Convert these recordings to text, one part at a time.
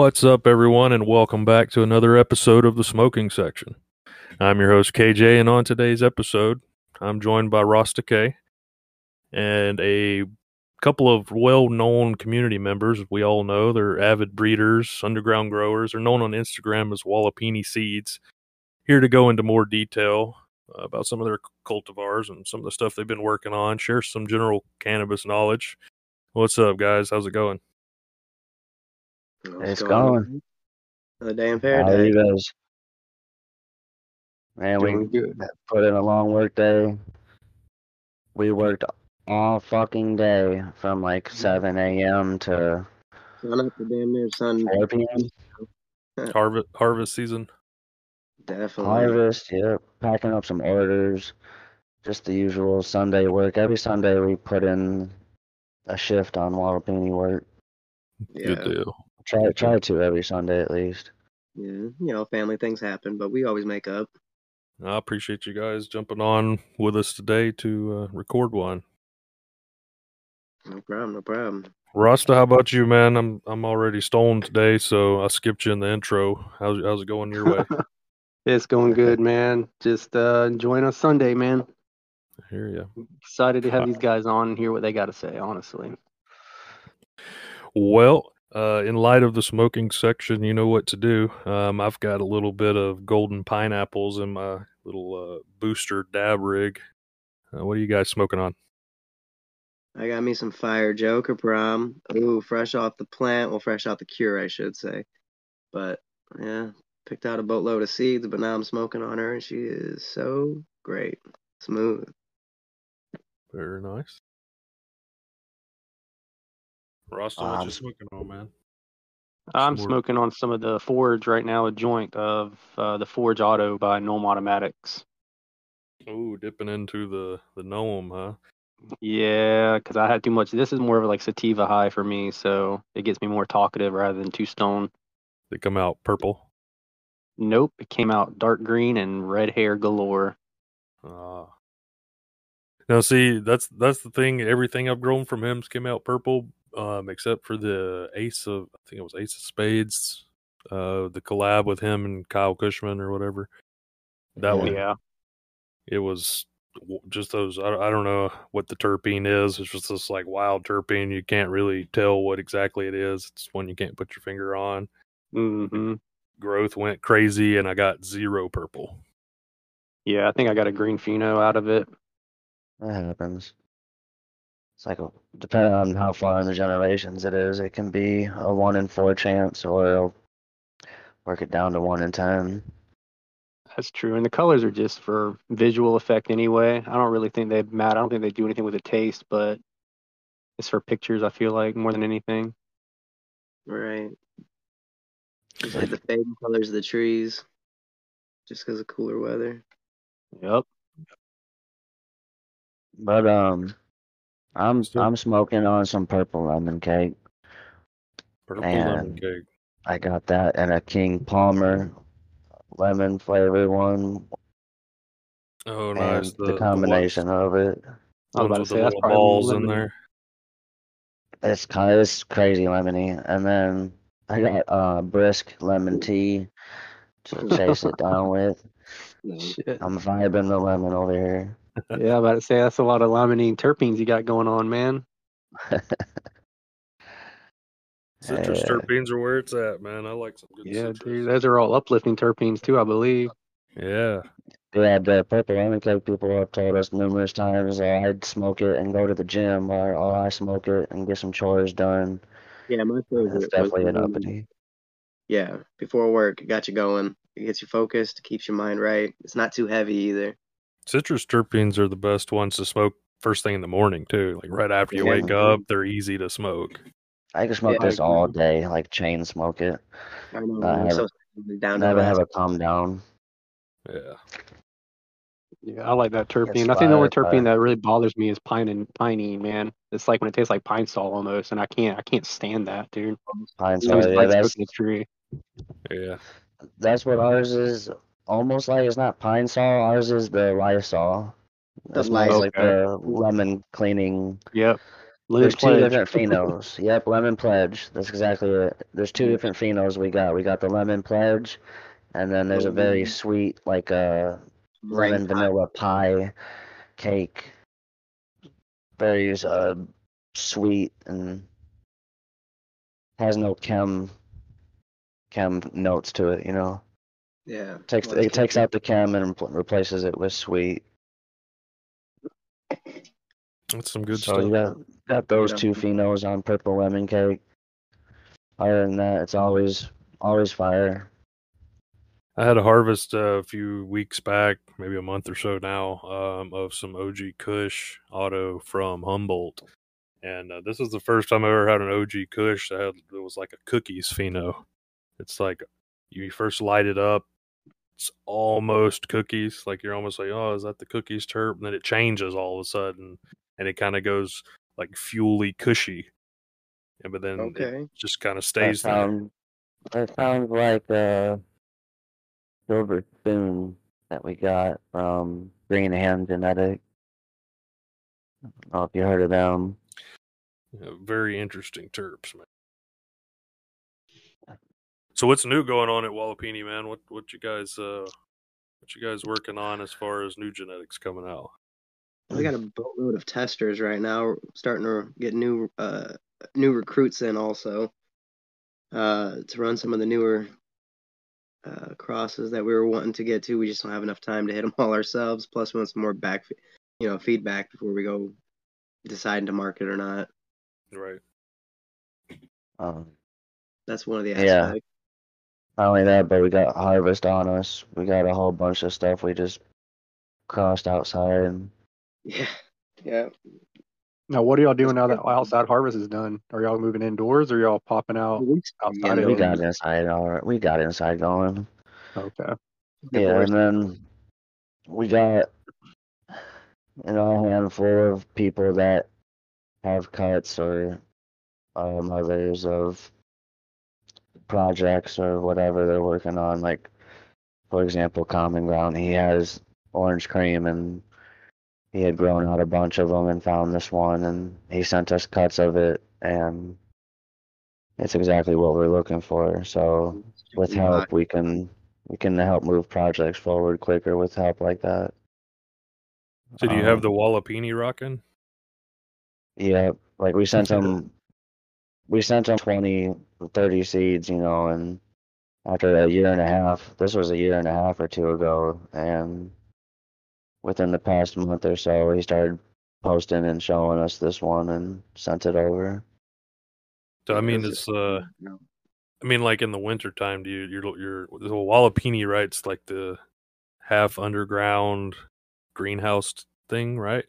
What's up, everyone, and welcome back to another episode of the Smoking Section. I'm your host, KJ, and on today's episode, I'm joined by Rasta K and a couple of well known community members. We all know they're avid breeders, underground growers. They're known on Instagram as Walipini Seeds. Here to go into more detail uh, about some of their cultivars and some of the stuff they've been working on, share some general cannabis knowledge. What's up, guys? How's it going? It's going. Another day in How are paradise. you guys? Man, we Doing good. put in a long work day. We worked all fucking day from like 7 a.m. to Sun up the damn near sun. 4 p.m. Harvest harvest season. Definitely. Harvest, yep. Packing up some orders. Just the usual Sunday work. Every Sunday we put in a shift on Walipini work. Yeah. Good deal. Try try to every Sunday at least. Yeah. You know, family things happen, but we always make up. I appreciate you guys jumping on with us today to uh, record one. No problem. No problem. Rasta, how about you, man? I'm I'm already stoned today, so I skipped you in the intro. How's how's it going your way? It's going good, man. Just uh, enjoying a Sunday, man. I hear you. Excited to have these guys on and hear what they got to say, honestly. Well, uh, in light of the smoking section, you know what to do. Um, I've got a little bit of golden pineapples in my little uh, booster dab rig. Uh, what are you guys smoking on? I got me some fire Joker prom. Ooh, fresh off the plant. Well, fresh out the cure, I should say. But yeah, picked out a boatload of seeds, but now I'm smoking on her, and she is so great, smooth. Very nice. Rasta, what you Um, smoking on, man? I'm Smart. smoking on some of the Forge right now, a joint of uh, the Forge Auto by Gnome Automatics. Ooh, dipping into the the gnome, huh? Yeah, because I had too much. This is more of like sativa high for me, so it gets me more talkative rather than too stone. They come out purple. Nope, it came out dark green and red hair galore. Ah. Now, see, that's that's the thing. Everything I've grown from him's came out purple, um, except for the Ace of I think it was Ace of Spades, uh, the collab with him and Kyle Kushman or whatever. That one, Yeah, it was just those. I, I don't know what the terpene is. It's just this like wild terpene. You can't really tell what exactly it is. It's one you can't put your finger on. hmm Growth went crazy, and I got zero purple. yeah. I think I got a green pheno out of it. That happens. It's like depending on how far in the generations it is, it can be a one in four chance, or it'll work it down to one in ten. That's true. And the colors are just for visual effect anyway. I don't really think they matter. I don't think they do anything with the taste, but it's for pictures, I feel like, more than anything. Right. It's like the fading colors of the trees, just because of cooler weather. Yep. But um, I'm Still- I'm smoking on some purple lemon cake. Purple lemon And- cake. I got that and a King Palmer lemon flavored one, Oh, and nice. the, combination of it. I was about to say that's little probably balls in there. It's kind of it's crazy lemony, and then I got uh brisk lemon tea to chase it down with. Shit. I'm vibing the lemon over here. Yeah, I'm about to say that's a lot of limonene terpenes you got going on, man. Citrus Yeah. terpenes are where it's at, man. I like some good Yeah, citrus. dude. Those are all uplifting terpenes too, I believe. Yeah. Yeah, the purple lemon cake people have told us numerous times uh, I'd smoke it and go to the gym, or, or I smoke it and get some chores done. Yeah, my favorite. That's definitely an the- uppity. Yeah, before work, it got you going. It gets you focused, keeps your mind right. It's not too heavy either. Citrus terpenes are the best ones to smoke first thing in the morning, too. Like right after you Yeah. wake up, they're easy to smoke. I can smoke Yeah, this all day, like chain smoke it. I know. I I'm so down Never have it calm down. Yeah. Yeah, I like that terpene. It's I think the only fire, fire. terpene that really bothers me is pine and pinene, man. It's like when it tastes like pine sol almost, and I can't I can't stand that, dude. Pine It sol, always yeah, that's the tree. Yeah. that's what ours is. Almost like it's not pine saw. Ours is the Lysol. That's That smells like Lysol. the lemon cleaning Yep. Lemon There's two pledge. different phenos. yep, lemon pledge. That's exactly it. There's two different phenos we got. We got the lemon pledge, and then there's a very Mhm. sweet, like a Ring lemon pie. vanilla pie cake. Very uh sweet and has no chem chem notes to it. You know, Yeah. takes well, it takes out the chem and repl- replaces it with sweet. That's some good so stuff. you got got those Yeah. two phenos on purple lemon cake. Other than that, it's always always fire. I had a harvest uh, a few weeks back, maybe a month or so now, um, of some OG Kush auto from Humboldt, and uh, this is the first time I ever had an OG Kush that had it was like a cookies pheno. It's like you first light it up, it's almost cookies, like you're almost like, oh, is that the cookies terp? And then it changes all of a sudden, and it kind of goes like fuely cushy, and but then it Okay. just kind of That stays there. sounds that sounds like a silver spoon that we got from Green Hand Genetic. I don't know if you heard of them. Yeah, very interesting terps, man. So what's new going on at Walipini, man? What what you guys uh what you guys working on as far as new genetics coming out? We got a boatload of testers right now. We're starting to get new uh new recruits in also. Uh to run some of the newer uh crosses that we were wanting to get to. We just don't have enough time to hit them all ourselves. Plus we want some more back you know, feedback before we go deciding to market or not. Right. Um, That's one of the Yeah. aspects. Not only that, but we got harvest on us. We got a whole bunch of stuff we just crossed outside. And Yeah. Yeah. Now, what are y'all doing now that outside harvest is done? Are y'all moving indoors or y'all popping out We- outside? Yeah, we got inside. All right, we got inside going. Okay. Yeah, and then we got you know a handful of people that have cuts or uh, mothers of projects or whatever they're working on. Like, for example, Common Ground. He has orange cream, and he had grown out a bunch of them and found this one, and he sent us cuts of it, and it's exactly what we're looking for. So with help we can we can help move projects forward quicker with help like that. So do you have Um, the Walipini rocking? Yeah, like we sent them, we sent them 20, 30 seeds, you know, and after a year and a half, this was a year and a half or two ago, and within the past month or so, he started posting and showing us this one and sent it over. So I mean it's uh I mean like in the winter time do you you're you're the Walipini right? It's like the half underground greenhouse thing, right?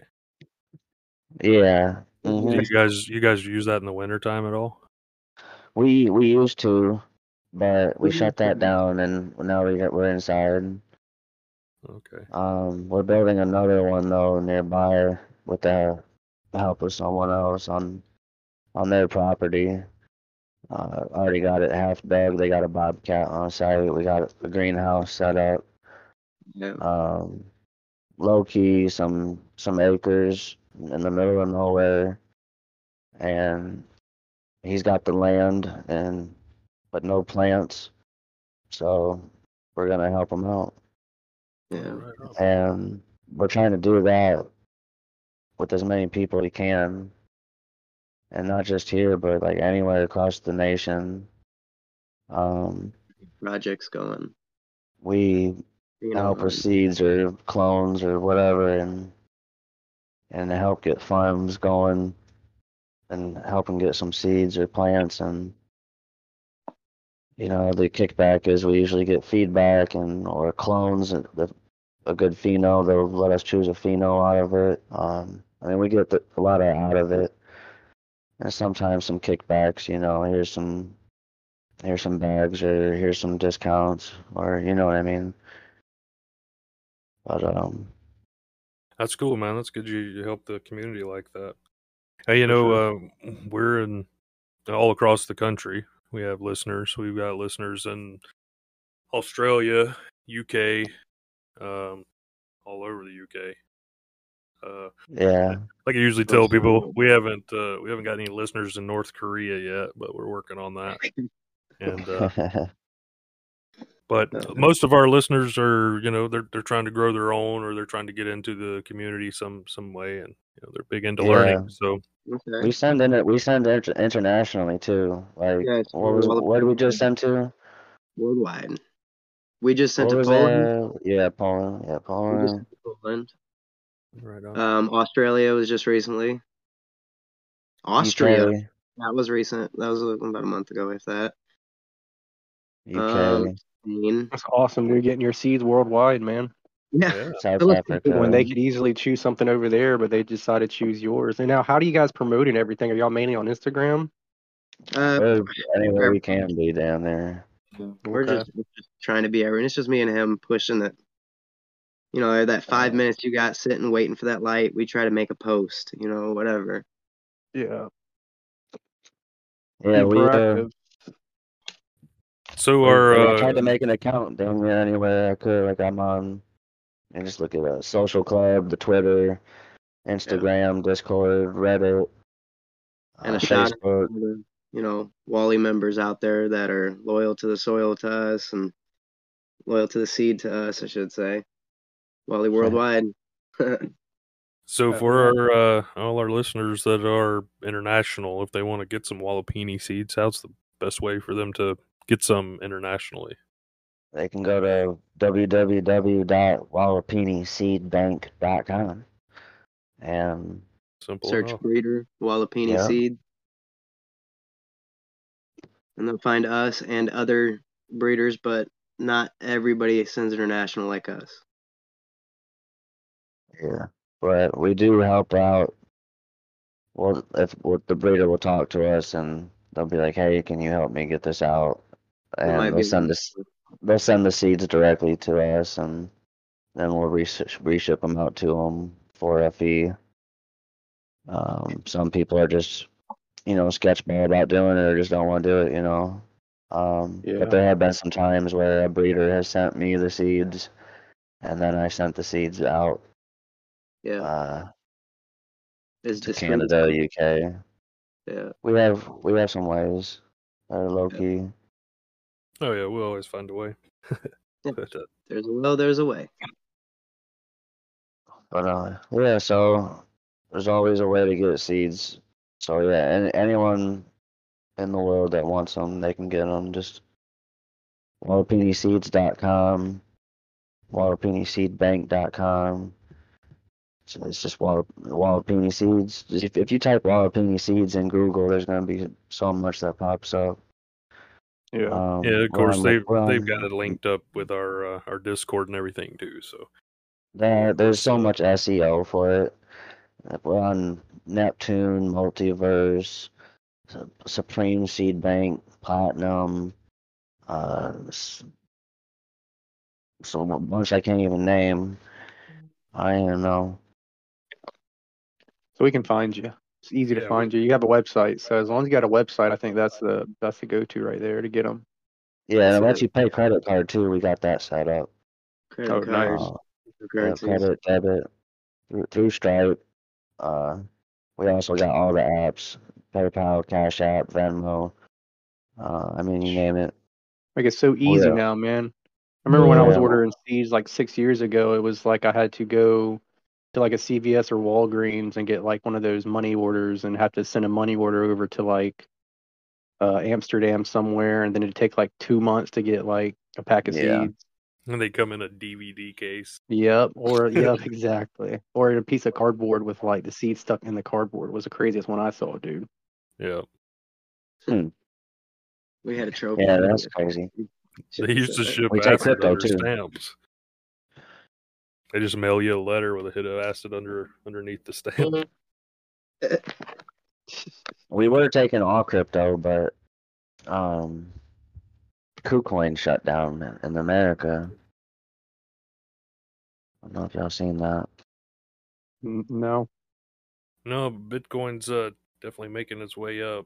Yeah, Do mhm. you guys you guys use that in the winter time at all? We we used to, but we shut that down, and now we got, we're inside. Okay. Um, we're building another one though nearby with the help of someone else on on their property. Uh, already got it half dug. They got a bobcat on site. We got a greenhouse set up. Yeah. Um, low key, some some acres in the middle of nowhere, and he's got the land and but no plants. So we're gonna help him out Yeah. And we're trying to do that with as many people we can and not just here but like anywhere across the nation um Projects going. we You know, help with seeds or clones or whatever and and help get funds going and help them get some seeds or plants and you know the kickback is we usually get feedback and or clones the a good pheno they'll let us choose a pheno out of it um i mean we get the, a lot out of it and sometimes some kickbacks you know here's some here's some bags or here's some discounts or you know what i mean but um That's cool, man. That's good you, you help the community like that. Hey, you know, uh, we're in all across the country. We have listeners. We've got listeners in Australia, UK, um, all over the UK. Uh, Yeah. like I usually tell people, we haven't uh, we haven't got any listeners in North Korea yet, but we're working on that. And uh, but most of our listeners are, you know, they're they're trying to grow their own, or they're trying to get into the community some some way, and you know, they're big into Yeah. learning. So Okay. we send in it. We send inter- internationally too. Like, Yeah, it's what was what did we just send to? Worldwide. We just sent What to Poland. that? Yeah, Poland. Yeah, We just Poland. sent to Poland. right on. Um, Australia was just recently. Austria. UK. That was recent. That was about a month ago, if that. UK. Um, That's awesome, dude. Getting your seeds worldwide, man. Yeah. yeah. South Africa. When they could easily choose something over there, but they decided to choose yours. And now, how do you guys promote and everything? Are y'all mainly on Instagram? Uh, We're anywhere we can be down there. we're Okay. just, we're just trying to be everyone. It's just me and him pushing that. You know, that five minutes you got sitting waiting for that light. We try to make a post. You know, whatever. Yeah. Yeah, we uh. So we- our I uh, tried to make an account down there anywhere I could. Like I'm on, and just look at a social club, the Twitter, Instagram, Discord, Reddit, And uh, a shout out to the, you know, Wally members out there that are loyal to the soil to us and loyal to the seed to us, I should say. Wally worldwide. So Uh, for our uh, all our listeners that are international, if they want to get some Walipini seeds, how's the best way for them to get some internationally? They can go to www.wallapiniseedbank.com and Simple Search enough. breeder, Walipini Yeah. seed. And they'll find us and other breeders, but not everybody sends international like us. yeah, but we do help out. Well, if well, the breeder will talk to us and they'll be like, "Hey, can you help me get this out?" And be they'll send us they'll send the seeds directly to us, and then we'll res- reship them out to them for a fee. Um, some people are just, you know, sketchball about doing it or just don't want to do it, you know. Um, Yeah. But there have been some times where a breeder has sent me the seeds, and then I sent the seeds out Yeah. uh, it's to. Canada, UK. Yeah. We have we have some ways that are low key. Oh yeah, we'll always find a way. Yeah. But, uh, There's a will, there's a way. But uh, yeah, so there's always a way to get seeds. So yeah, any, anyone in the world that wants them, they can get them. Just walipiniseeds.com, wallapiniseedbank.com. So it's just Wall, Walipini Seeds. Just If, if you type Walipini Seeds in Google, there's gonna be so much that pops up. Yeah. Um, yeah, of course on- they've we're they've got it linked up with our uh, our Discord and everything too. So There, there's so much SEO for it. We're on Neptune, Multiverse, Supreme Seed Bank, Platinum, uh, so a bunch I can't even name. I don't know. So we can find you. It's easy to Yeah, we- find you. You have a website, so as long as you got a website, I think that's the that's the go-to right there to get them. Yeah, and So- once you pay credit card too, we got that set up. Credit Oh, nice. Uh, yeah, credit, debit, through, through Stripe. Uh, we also got all the apps: PayPal, Cash App, Venmo. Uh, I mean, you name it. Like it's so easy yeah. now, man. I remember when I was ordering seeds like six years ago, it was like I had to go to like a CVS or Walgreens and get like one of those money orders and have to send a money order over to like uh, Amsterdam somewhere, and then it'd take like two months to get like a pack of Yeah. seeds. and they come in a DVD case. Yep, or yep, exactly. Or in a piece of cardboard with like the seed stuck in the cardboard was the craziest one I saw, dude. Yeah, Hmm. We had a trophy. Yeah, that's crazy. they used to ship We take acid crypto, too. stamps. They just mail you a letter with a hit of acid under underneath the stamp. We were taking all crypto, but um, KuCoin shut down in- in America. I don't know if y'all seen that. No. No, Bitcoin's uh definitely making its way up.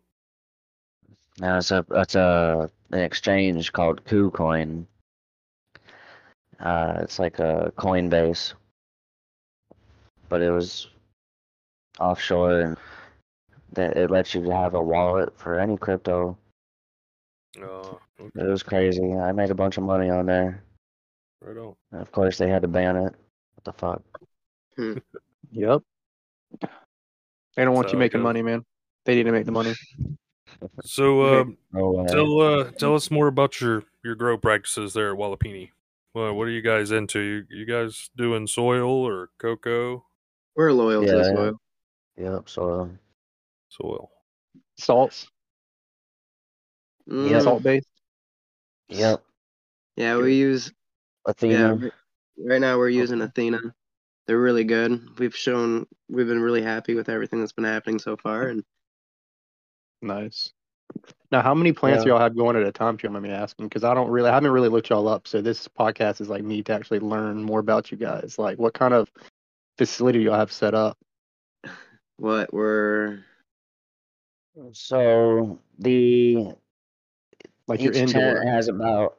Now it's a it's a an exchange called KuCoin. Uh, it's like a Coinbase. but it was offshore and that it lets you have a wallet for any crypto. Uh, okay, It was crazy. I made a bunch of money on there. right on. And of course, they had to ban it. What the fuck? Yep. They don't want So you making goes. money, man. They need to make the money. So, uh, Okay. No tell uh, tell us more about your your grow practices there at Walipini. Well, what are you guys into? You, you guys doing soil or cocoa? We're loyal to Yeah. the soil. Yep. So Soil. Salts, Mm, Yeah. salt based. yep. Yeah, we use Athena. yeah. Right now we're using Athena. They're really good. We've shown we've been really happy with everything that's been happening so far, and Nice. Now, how many plants Yeah. y'all have going at a time? If you don't mind me asking, because I don't really, I haven't really looked y'all up. So this podcast is like me to actually learn more about you guys. Like, what kind of facility do y'all have set up? what we're So the Like your each indoor. tent has about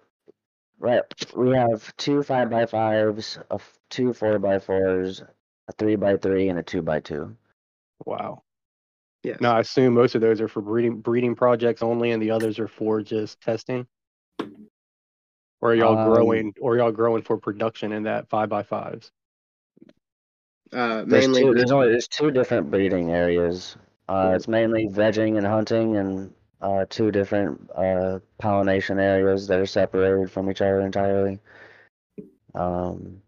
right. We have two five by fives, a f- two four by fours, a three by three, and a two by two. Wow. Yes. Now, I assume most of those are for breeding breeding projects only, and the others are for just testing. Or are y'all Um, growing? Or are y'all growing for production in that five by fives? uh, There's mainly two, there's only there's two different breeding areas. Uh, it's mainly vegging and hunting, and uh, two different uh, pollination areas that are separated from each other entirely. Um,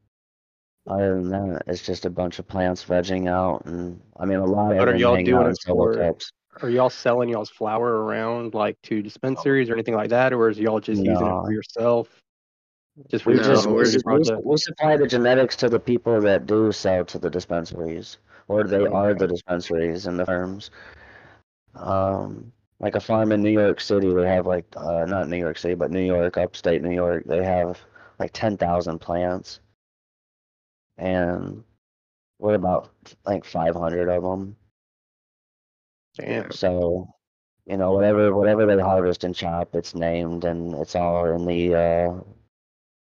other than that, it's just a bunch of plants vegging out, and I mean a lot of But are y'all doing it for- cups. Are y'all selling y'all's flower around like to dispensaries or anything like that, or is y'all just using it for yourself? Just We just we're we, breeding just- we, project? we supply the genetics to the people that do sell to the dispensaries, or they are the dispensaries and the firms. Um, like a farm in New York City, they have like uh, not New York City, but New York, upstate New York, they have like ten thousand plants, and what about like five hundred of them? Damn. So, you know, whatever whatever they harvest and chop, it's named and it's all in the uh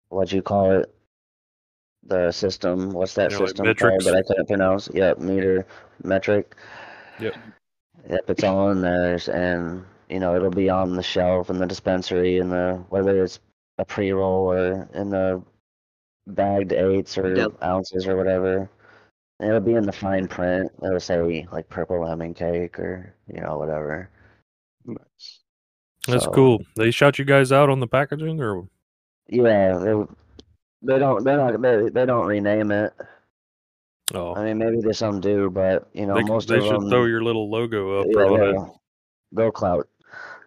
what you call it? The system. What's that Yeah, like system metrics? called that I couldn't pronounce? Yep, meter metric. Yep. Yep, it's all in there and you know, it'll be on the shelf in the dispensary and the whether it's a pre roll or in the bagged eights or Yep. ounces or whatever. And it'll be in the fine print. It'll say like purple lemon cake or you know whatever. Nice. That's So, cool. They shout you guys out on the packaging, or Yeah, they they don't they don't they, they don't rename it. oh, I mean maybe there's some do, but you know they, most they of should them throw your little logo up yeah, on it. they'll, they'll clout.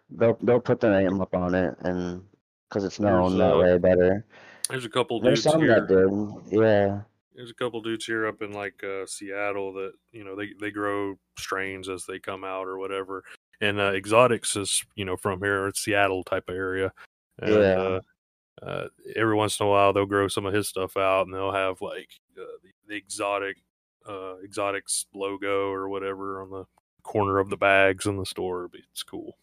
They'll they'll put the name up on it and because it's known that way better. There's a couple There's dudes here. that did. Yeah. There's a couple dudes here up in like uh, Seattle that you know they they grow strains as they come out or whatever. And uh, exotics is you know from here, it's Seattle type of area. And, Yeah. Uh, uh, every once in a while they'll grow some of his stuff out, and they'll have like uh, the, the exotic uh, exotics logo or whatever on the corner of the bags in the store. It's cool.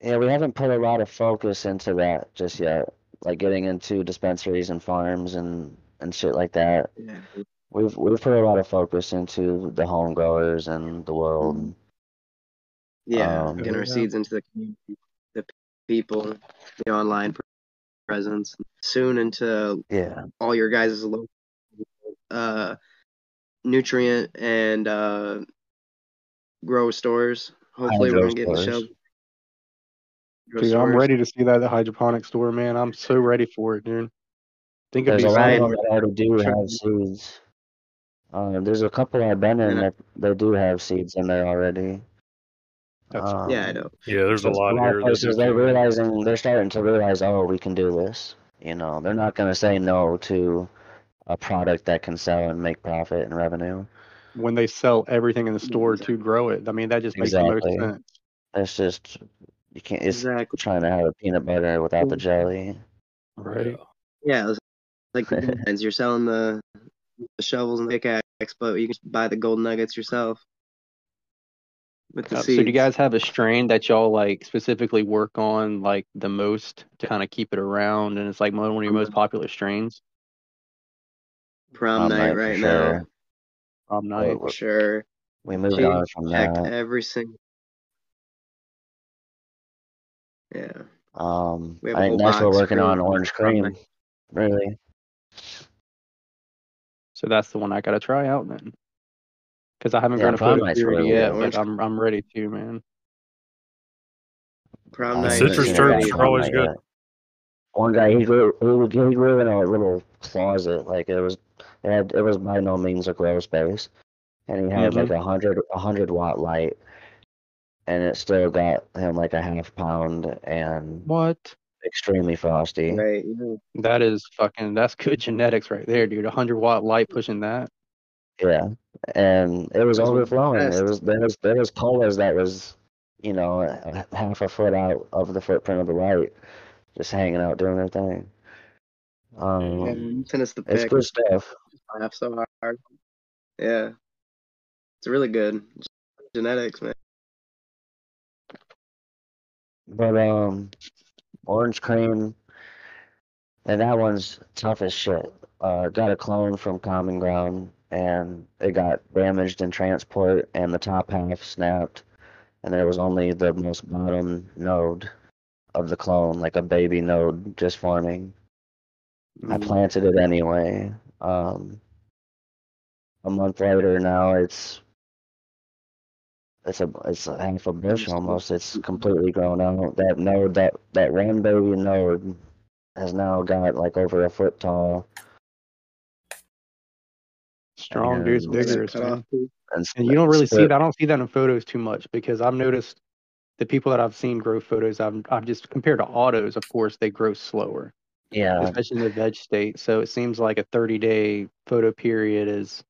Yeah, we haven't put a lot of focus into that just yet. Like getting into dispensaries and farms and and shit like that. yeah. We've we've put a lot of focus into the home growers and the world. Yeah, Um, getting our seeds into the community, the people, the online presence, soon into Yeah. all your guys' local uh, nutrient and uh, grow stores. Hopefully, we're gonna get in the show. Grow Dude, I'm ready to see that at the hydroponic store, man. I'm so ready for it, dude. Think There's a lot of fine. them that already do have seeds. Um, there's a couple I've been in that they do have seeds in there already. That's- Um, Yeah, I know. Yeah, there's a just lot here. of places they're realizing they're starting to realize, oh, we can do this. You know, they're not going to say no to a product that can sell and make profit and revenue. when they sell everything in the store to grow it. I mean, that just makes Exactly. the most sense. It's just you can't. It's Exactly. trying to have a peanut butter without the jelly. Right. Yeah, it's like the you're selling the, the shovels and the pickaxe, but you can buy the gold nuggets yourself with the Uh, so do you guys have a strain that y'all like specifically work on like the most to kind of keep it around and it's like one of your most popular strains? prom night for right sure. now? prom night. Well, Sure. we moved on from checked that. every single. Yeah. Um, We have I a think whole next we're working on orange cream. night. Really? So that's the one I gotta try out then. Because I haven't Yeah, grown a prom photo night's period really yet, good. but I'm I'm ready to, man. Prom Uh, night. citrus is turds are always good. yet. One guy, he grew, he, he grew in a little closet. Like it was, it had, it was by no means a grow space, and he had Mhm. like a hundred, a hundred watt light, and it still got him like a half pound and What? extremely frosty. Right. yeah. That is fucking. That's good genetics right there, dude. A hundred watt light pushing that. Yeah, and it was Those were overflowing. It was there was there was colors that was, you know, half a foot out of the footprint of the light, just hanging out doing their thing. Um, And send us the it's pic. good stuff. Laugh so hard. Yeah. It's really good. Genetics, man. But um, orange cream, and that one's tough as shit. Uh, got a clone from Common Ground, and it got damaged in transport, and the top half snapped, and there was only the most bottom node of the clone, like a baby node, just forming. I Mm. planted it anyway. Um, a month later, now it's it's a it's a half a bush almost. It's completely grown out. That node, that that one baby node, has now got like over a foot tall. Strong dudes, And- vigorous, Cut man. And, And you don't really see split- that. I don't see that in photos too much because I've noticed the people that I've seen grow photos. I've I've just compared to autos. Of course, they grow slower, Yeah, especially in the veg state. So it seems like a 30 day photo period is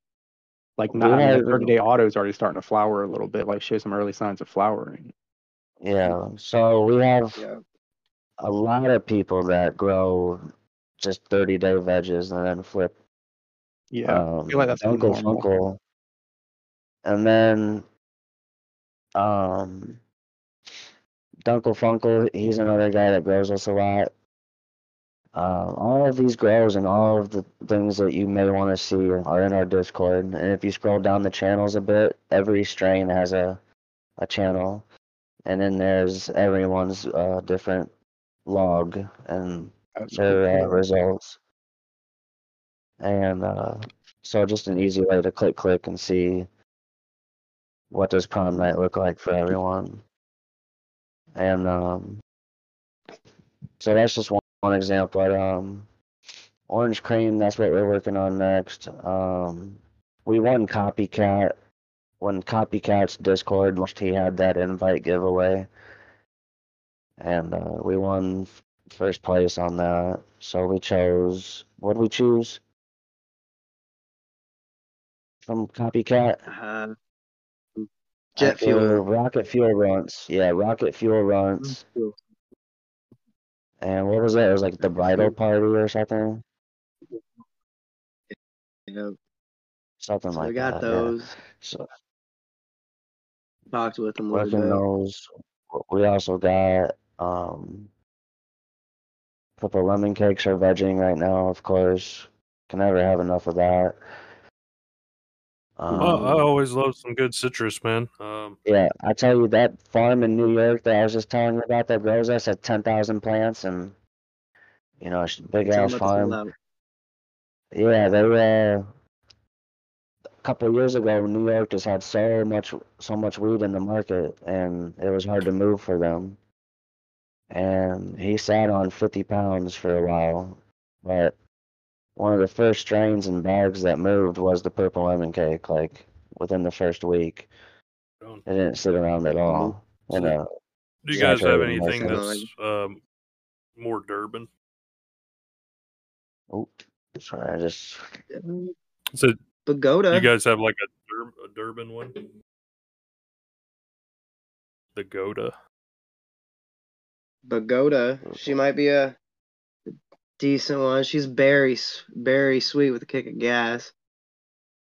like We not. I mean, had- 30 day auto is already starting to flower a little bit, like show some early signs of flowering. yeah. So we have Yeah. a lot of people that grow just 30 day veggies and then flip Yeah, um, I feel like that's Uncle normal. Funkle. And then um Dunkle Funkle, he's another guy that grows us a lot. Um, all of these grows and all of the things that you may want to see are in our Discord. And if you scroll down the channels a bit, every strain has a a channel, and then there's everyone's uh, different log and their uh, results. And uh, so just an easy way to click click and see what does prom night look like for everyone. And um, so that's just one, one example. But, um, orange cream, that's what we're working on next. Um, we won copycat when copycat's Discord launched. He had that invite giveaway, and uh, we won first place on that. So we chose. What did we choose? From Copycat? Uh, jet fuel. Rocket fuel runs. Yeah, rocket fuel runs. And what was that? It was like the bridal party or something. Yeah. Something So like we got that. yeah. those. So Talked with them a little bit. those. We also got um couple lemon cakes are vegging right now, of course. Can never have enough of that. Um, I, I always love some good citrus, man. Um, Yeah, I tell you that farm in New York that I was just telling you about that grows us at ten thousand plants and you know, it's a big Tell ass 'em about the farm. Yeah, they were a couple of years ago. New York just had so much, so much weed in the market, and it was hard to move for them. And he sat on 50 pounds for a while, but one of the first strains and bags that moved was the purple lemon cake. Like within the first week, it didn't sit around at all. You know, do you guys have anything that's um, more Durban? oh, sorry, I just So Pagoda. you guys have like a, Dur- a Durban one? The Goda. Pagoda. She might be a decent one. She's berry, s- berry sweet with a kick of gas.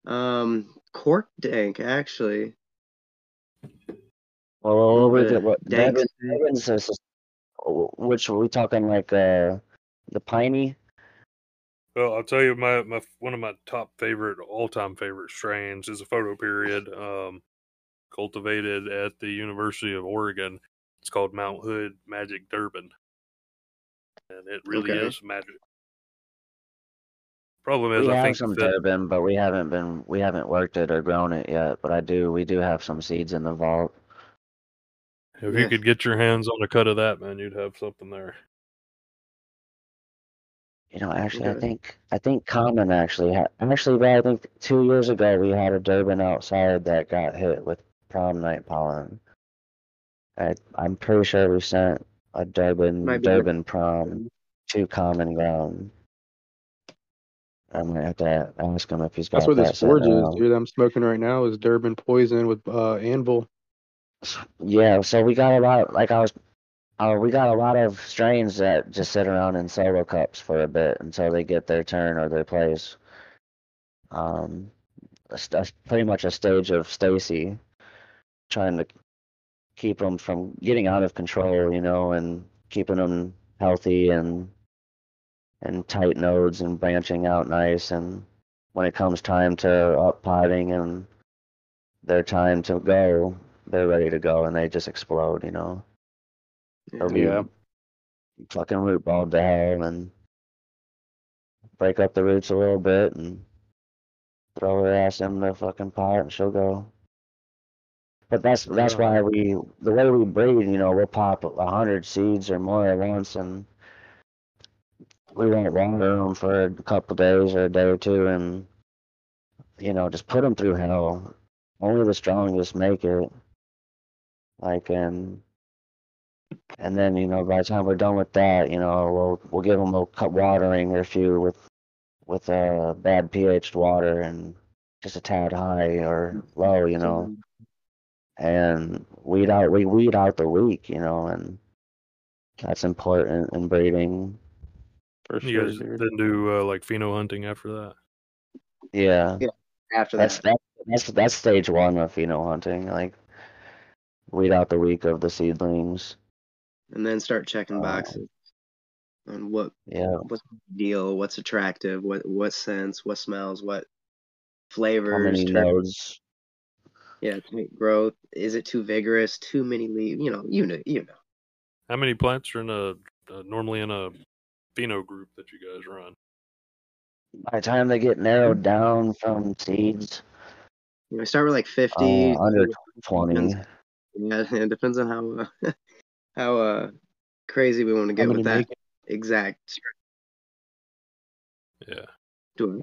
Um, cork dank actually. well, what we bit get? What dank Devin, sweet. Devin's which are we talking like uh the piney? Well, I'll tell you my, my one of my top favorite all time favorite strains is a photo period, um, cultivated at the University of Oregon. It's called Mount Hood Magic Durban, and it really Okay. is magic. Problem is, we I have think some that, Durban, but we haven't been we haven't worked it or grown it yet. But I do we do have some seeds in the vault. if Yeah. you could get your hands on a cut of that, man, you'd have something there. You know, actually, I think I think Common actually had actually, but I think two years ago we had a Durban outside that got hit with prom night pollen. I I'm pretty sure we sent a Durban Might Durban prom to Common Ground. I'm gonna have to ask him if he's got That's what that this forge is, dude. I'm smoking right now is Durban Poison with uh, Anvil. Yeah, so we got a lot, like I was, uh, we got a lot of strains that just sit around in solo cups for a bit until they get their turn or their place. Um, a- pretty much a stage of stasis trying to keep them from getting out of control, you know, and keeping them healthy and and tight nodes and branching out nice. And when it comes time to up potting and their time to go, they're ready to go and they just explode, you know. Yeah. Be fucking root balled to hell and break up the roots a little bit and throw her ass in the fucking pot and she'll go. But that's that's why we the way we breed, you know, we'll pop a hundred seeds or more at once and we won't water them for a couple days or a day or two and you know just put them through hell. Only the strongest make it. Like and and then you know by the time we're done with that, you know we'll we'll give them a cut watering or a few with with uh, bad pH water and just a tad high or low, you know, and weed out we weed out the weak, you know, and that's important in breeding. For sure. You sure, guys then do uh, like pheno hunting after that. Yeah, yeah. After that's that, that, that's that's stage one of pheno hunting, like weed out the weak of the seedlings. and then start checking Uh, boxes on what Yeah, what's ideal, what's attractive, what what scents, what smells, what flavors. how many nodes? Yeah, tank growth. Is it too vigorous? Too many leaves? You know, you know, you know. How many plants are in a uh, normally in a pheno group that you guys run? By the time they get narrowed down from seeds, You know, start with like fifty. uh, under twenty. Yeah, it depends on how uh, how uh crazy we want to get with that make exact. Yeah.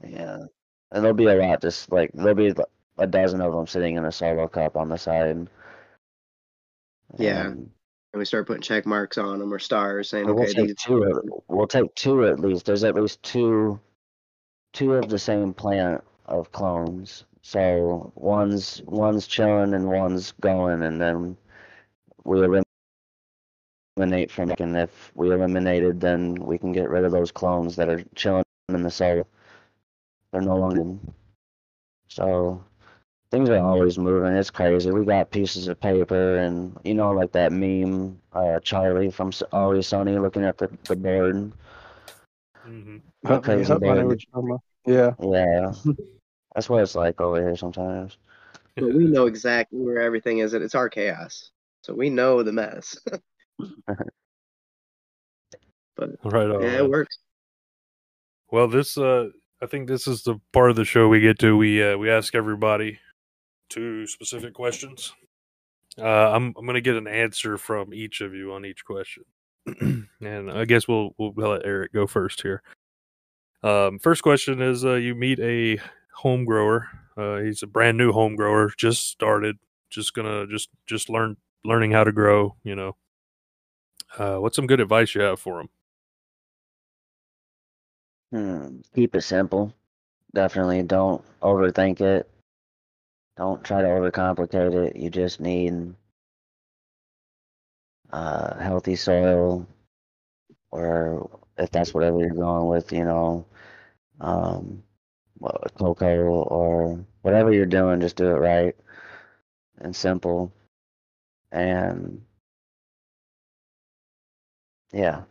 Yeah, and there'll be a lot. Just like there'll be a dozen of them sitting in a solo cup on the side. Yeah. And And we start putting check marks on them or stars saying, we'll okay, take these. two. At, we'll take two at least. There's at least two, two of the same plant of clones. So one's one's chilling and one's going, and then we eliminate from. And if we eliminated, then we can get rid of those clones that are chilling in the solo. They're no longer. So things are always moving. It's crazy. We got pieces of paper and you know like that meme, uh, Charlie from Always Sunny looking at the, the board. hmm Oh, crazy yep, I know bird. what you're talking about. Yeah. Yeah, that's what it's like over here sometimes. But we know exactly where everything is. and It's our chaos. So we know the mess. but Right on. yeah, it works. Well, this uh, I think this is the part of the show we get to. We uh, we ask everybody two specific questions. Uh, I'm I'm gonna get an answer from each of you on each question, and I guess we'll we'll let Eric go first here. Um, first question is: uh, You meet a home grower. Uh, he's a brand new home grower, just started, just gonna just just learn learning how to grow. You know, uh, what's some good advice you have for him? Hmm. Keep it simple. Definitely don't overthink it. Don't try to overcomplicate it. You just need uh, healthy soil, or if that's whatever you're going with, you know, um, cocoa or whatever you're doing, just do it right and simple. And yeah,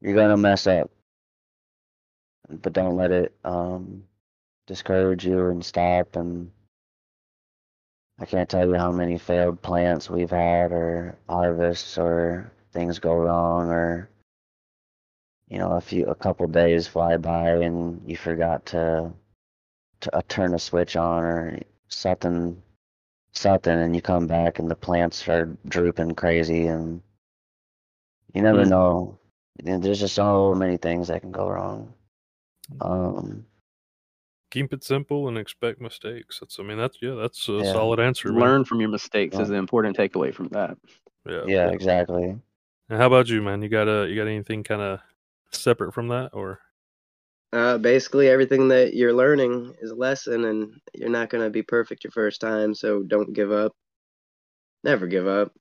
you're gonna mess up. but don't let it um, discourage you and stop. And I can't tell you how many failed plants we've had, or harvests, or things go wrong, or you know, a few a couple days fly by and you forgot to to uh, turn a switch on or something something and you come back and the plants are drooping crazy and you never Mm. know there's just so many things that can go wrong um Keep it simple and expect mistakes. That's I mean that's yeah, that's a Yeah. solid answer. man. Learn from your mistakes Yeah. is the important takeaway from that. Yeah. yeah exactly And how about you, man? You got a you got anything kind of separate from that or Uh, basically, everything that you're learning is a lesson, and you're not going to be perfect your first time, so don't give up. Never give up.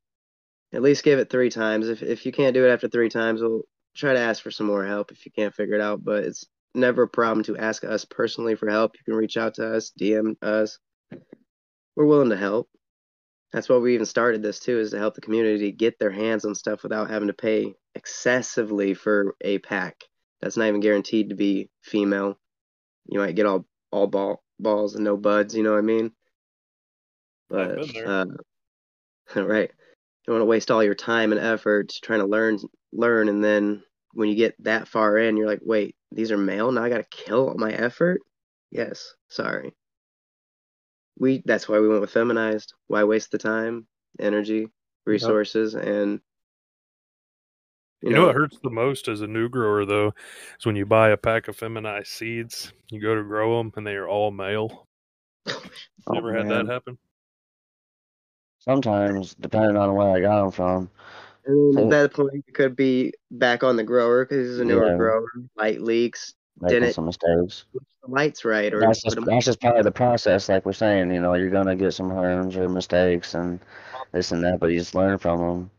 At least give it three times. If, if you can't do it after three times, we'll try to ask for some more help if you can't figure it out. But it's never a problem to ask us personally for help. You can reach out to us, DM us. We're willing to help. That's why we even started this too, is to help the community get their hands on stuff without having to pay excessively for a pack that's not even guaranteed to be female. You might get all all ball balls and no buds. You know what I mean? But uh, right, you don't want to waste all your time and effort trying to learn learn, and then when you get that far in, you're like, wait, these are male. Now I got to kill all my effort. Yes, sorry. We that's why we went with feminized. Why waste the time, energy, resources, and You know what hurts the most as a new grower though is when you buy a pack of feminized seeds, you go to grow them and they are all male. Oh, Never had man. that happen. sometimes depending on where i got them from And So- at that point, it could be back on the grower because he's a newer Yeah. grower. Light leaks, making Didn't- some mistakes the lights right, or that's put just 'em- that's just part of the process like we're saying you know you're gonna get some harms or mistakes and this and that but you just learn from them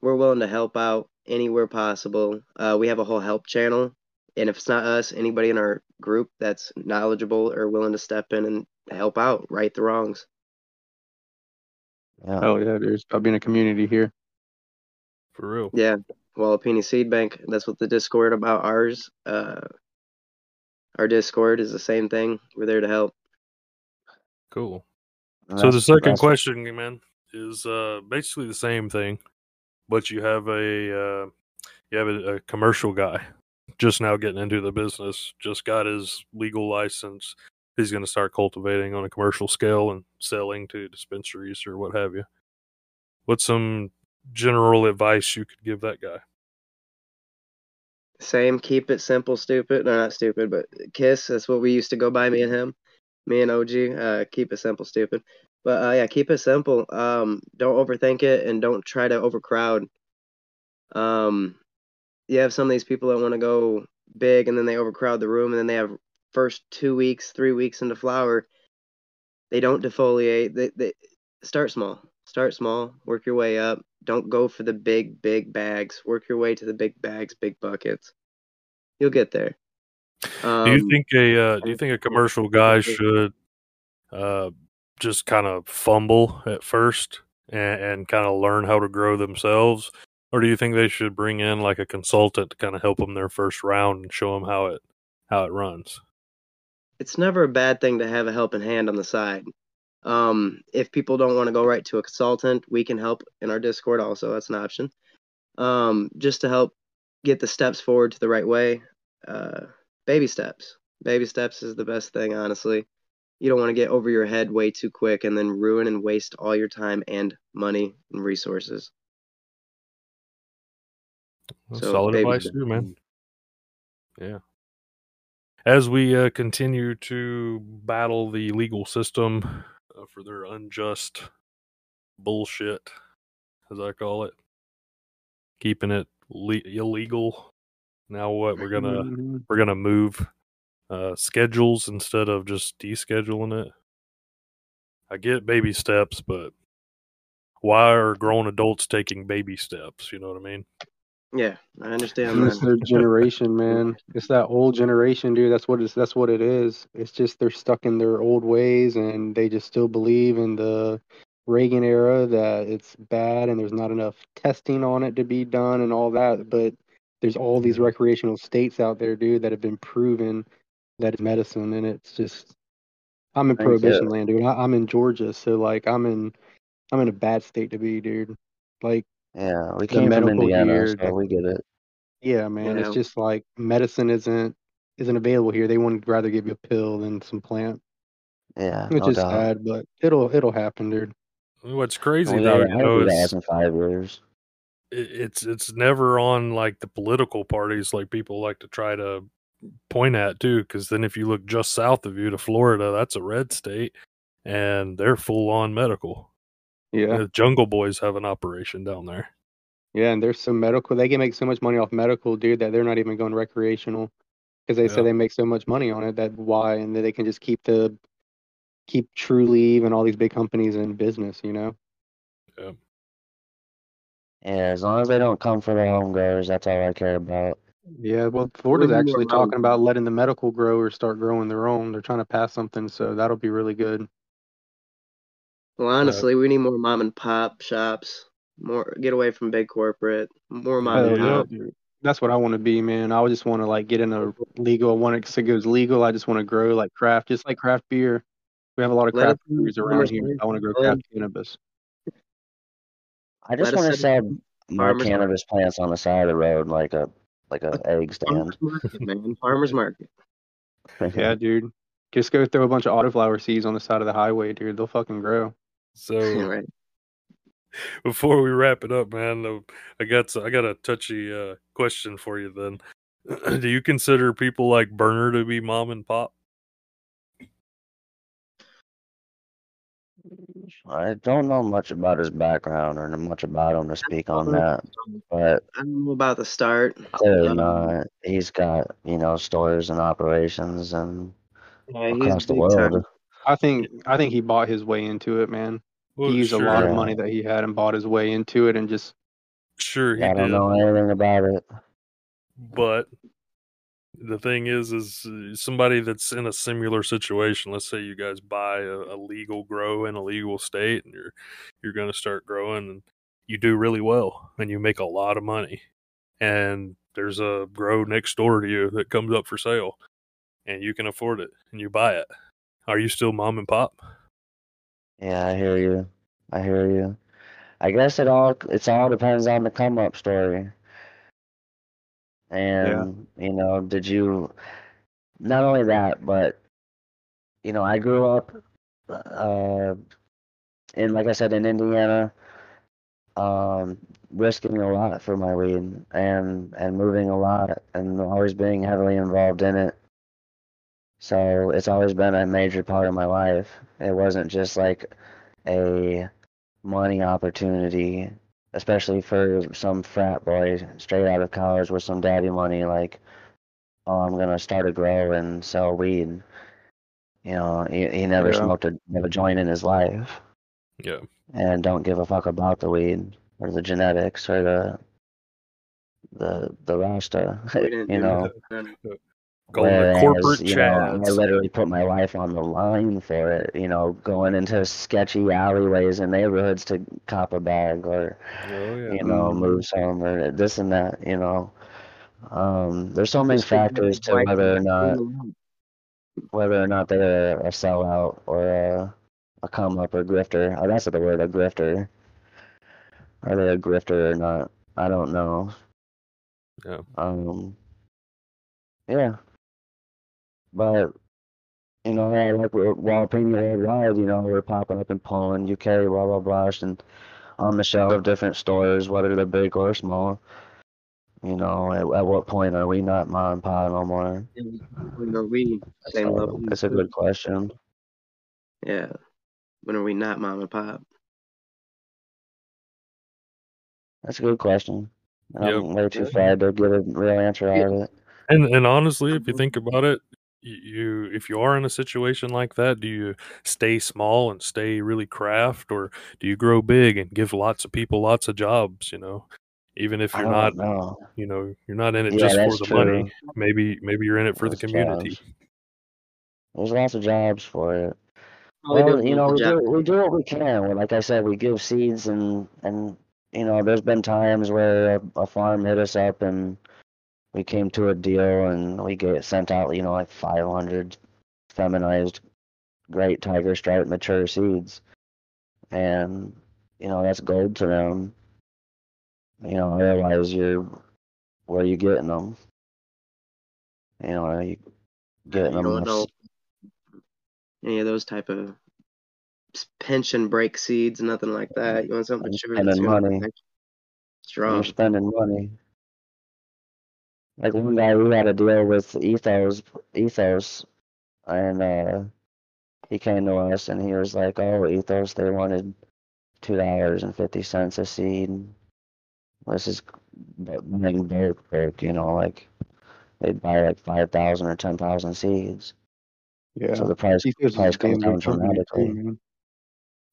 we're willing to help out anywhere possible. Uh, we have a whole help channel, and if it's not us, anybody in our group that's knowledgeable or willing to step in and help out, right the wrongs. yeah Oh yeah, there's I've been a community here. For real. Yeah, well, Peony Seed Bank, that's what the Discord about ours. Uh, our Discord is the same thing. We're there to help. Cool. And So the second that's- question, man, is uh, basically the same thing, but you have a uh, you have a, a commercial guy just now getting into the business, just got his legal license. He's going to start cultivating on a commercial scale and selling to dispensaries or what have you. What's some general advice you could give that guy? Same, keep it simple, stupid. No, not stupid, but Kiss. That's what we used to go by, me and him, me and OG. Uh, keep it simple, stupid. But uh, yeah, keep it simple. Um, don't overthink it, and don't try to overcrowd. Um, you have some of these people that want to go big, and then they overcrowd the room, and then they have first two weeks, three weeks into flower. They don't defoliate. They they start small. Start small. Work your way up. Don't go for the big, big bags. Work your way to the big bags, big buckets. You'll get there. Um, do you think a uh, do you think a commercial guy should uh, just kind of fumble at first and, and kind of learn how to grow themselves, or do you think they should bring in like a consultant to kind of help them their first round and show them how it how it runs? it's never a bad thing to have a helping hand on the side. Um, if people don't want to go right to a consultant, we can help in our Discord also. That's an option. Um, just to help get the steps forward to the right way. Uh, baby steps. Baby steps is the best thing, honestly. You don't want to get over your head way too quick and then ruin and waste all your time and money and resources. That's So, solid advice steps. too, man. Yeah. As we uh, continue to battle the legal system uh, for their unjust bullshit, as I call it, keeping it le- illegal. Now what? We're gonna Mhm. we're gonna move uh, schedules instead of just descheduling it. I get baby steps, but why are grown adults taking baby steps? You know what I mean? Yeah, I understand It's that. their generation, man. It's that old generation, dude. That's what it's. That's what it is. It's just they're stuck in their old ways, and they just still believe in the Reagan era that it's bad and there's not enough testing on it to be done and all that. But there's all these recreational states out there, dude, that have been proven that it's medicine, and it's just. I'm in Thank you. prohibition land, dude. I, I'm in Georgia, so like I'm in, I'm in a bad state to be, dude. Like, Yeah, we came from medical Indiana, here, so we get it. yeah, man, Yeah. it's just like medicine isn't isn't available here. They would rather give you a pill than some plant, Yeah, which no is doubt. sad, but it'll it'll happen, dude. What's crazy We though, got you I know, hope that is has in five years. it's it's never on like the political parties like people like to try to point at too because then if you look just south of you to florida that's a red state and they're full on medical Yeah, the jungle boys have an operation down there yeah, and there's some medical. They can make so much money off medical, dude, that they're not even going recreational because they Yeah. say they make so much money on it. That why, and then they can just keep the keep Trulieve and all these big companies in business. You know. Yeah, Yeah, as long as they don't come for the home growers, that's all I care about. Yeah, well, Florida's actually talking about letting the medical growers start growing their own. They're trying to pass something, so that'll be really good. Well, honestly, we need more mom and pop shops. More get away from big corporate. More mom Hell and yeah. yeah, pop. dude. That's what I want to be, man. I just want to like get in a legal. I want it to goes legal. I just want to grow like craft, just like craft beer. We have a lot of craft us breweries around here. market, I want to grow man. craft cannabis. I just want to set sell up my cannabis plants on the side of the road, like a like a egg stand. Farmers market, man. Farmers market. Yeah, dude. Just go throw a bunch of autoflower seeds on the side of the highway, dude. They'll fucking grow. So right. before we wrap it up man uh, i got i got a touchy uh, question for you then do you consider people like Berner to be mom and pop I don't know much about his background or much about him to speak on that, but I don't know about the start. clearly Um, not. He's got you know stores and operations and Yeah, across the world. time. I think I think he bought his way into it, man. Well, he used sure, a lot Yeah. of money that he had and bought his way into it, and just sure he I don't did know anything about it. but the thing is is uh, somebody that's in a similar situation let's say you guys buy a, a legal grow in a legal state and you're you're going to start growing and you do really well and you make a lot of money and there's a grow next door to you that comes up for sale and you can afford it and you buy it are you still mom and pop Yeah, I hear you. I hear you. I guess it all it's all depends on the come up story. And you know, did you not only that, but you know, I grew up uh in like I said in Indiana, um risking a lot for my weed and and moving a lot and always being heavily involved in it. So it's always been a major part of my life. It wasn't just like a money opportunity, especially for some frat boy straight out of college with some daddy money. Like, oh, I'm gonna start a grow and sell weed. You know, he, he never Yeah. smoked a, never joined in his life, yeah and don't give a fuck about the weed or the genetics or the the the Rasta. You know. That. Going to Whereas, corporate you know, I literally put my life on the line for it, you know, going into sketchy alleyways and neighborhoods to cop a bag or, oh yeah you know, move some or this and that, you know. Um, there's so many Just factors to whether or not whether or not they're a sellout or a, a come up or grifter. Oh, that's the word, a grifter. Are they a grifter or not? I don't know. Yeah. Um. Yeah. But you know, hey, like we're Walipini worldwide, you know, we're popping up in Poland, UK, blah blah blah, and on the shelf of different stores, whether they're big or small. You know, at, at what point are we not mom and pop no more? When are we same So, level? it's a good question. Yeah. When are we not mom and pop? That's a good question. I'm Yep. way too far to get a real answer out of it. And and honestly, if you think about it, y- you if you are in a situation like that, do you stay small and stay really craft, or do you grow big and give lots of people lots of jobs? You know, even if you're don't know. you know, you're not in it Yeah, just for the true. money. Maybe maybe you're in it for the community. jobs. There's lots of jobs for it. Probably Well, do you know, we do we do what we can. Like I said, we give seeds and and you know, there's been times where a, a farm hit us up and we came to a deal and we get sent out, you know, like 500 feminized great tiger stripe mature seeds. And, you know, that's gold to them. You know, otherwise you're, where are you getting them? You know, are you getting You them? know any of those type of pension break seeds, nothing like that. You want something spending that's money. you. You're spending money. Like one guy, we had a deal with Ethos, Ethos, and uh, he came to us and he was like, "Oh, Ethos, they wanted two dollars and fifty cents a seed. This is buying bulk, bulk, you know, like they'd buy like five thousand or ten thousand seeds. Yeah. So the price Ethos price comes down good company too, dramatically.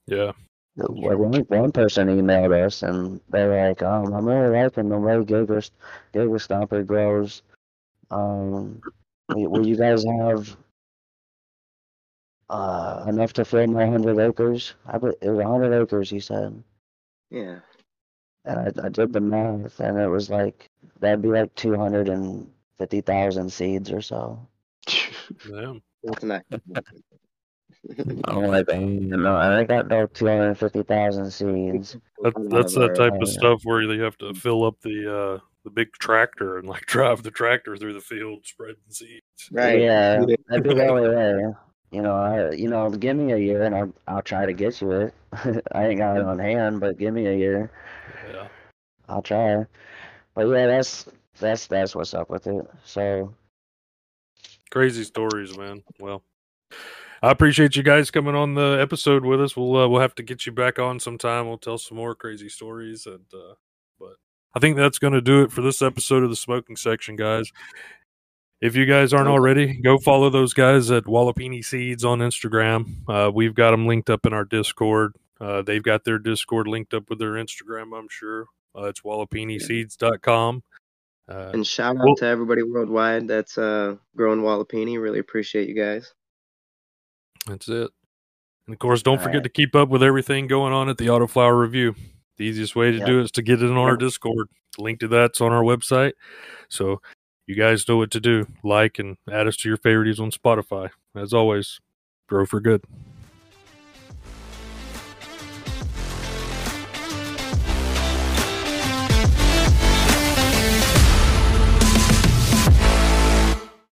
Yeah. Like one, one person emailed us and they were like, um, I'm really liking the way Giga, Giga Stomper grows. Um, will will you guys have uh, enough to fill my 100 acres? I, be- it was 100 acres, he said. Yeah. And I, I did the math and it was like, that'd be like 250,000 seeds or so. Yeah. That's not. I'm like, "Mm, no, I ain't got no 250,000 seeds. That, that's that type of stuff where you have to fill up the uh the big tractor and like drive the tractor through the field spreading seeds. Right. Yeah, Yeah. that'd be the only way. You know, I, you know, give me a year and I'll, I'll try to get you it. I ain't got it on hand, but give me a year. Yeah. I'll try. But yeah, that's that's that's what's up with it. So Crazy stories, man. Well, I appreciate you guys coming on the episode with us. We'll uh, we'll have to get you back on sometime. We'll tell some more crazy stories and uh but I think that's going to do it for this episode of the smoking section, guys. If you guys aren't already, go follow those guys at Walipini Seeds on Instagram. Uh, we've got them linked up in our Discord. Uh, they've got their Discord linked up with their Instagram, I'm sure. Uh, it's walipiniseeds.com. Uh, And shout out Well- to everybody worldwide that's uh, growing Walipini. Really appreciate you guys. That's it. And of course, don't All forget right. to keep up with everything going on at the Autoflower Review. The easiest way to Yep. do it is to get it on our. Discord. Link to that's on our website. So you guys know what to do. Like and add us to your favorites on Spotify. As always, grow for good.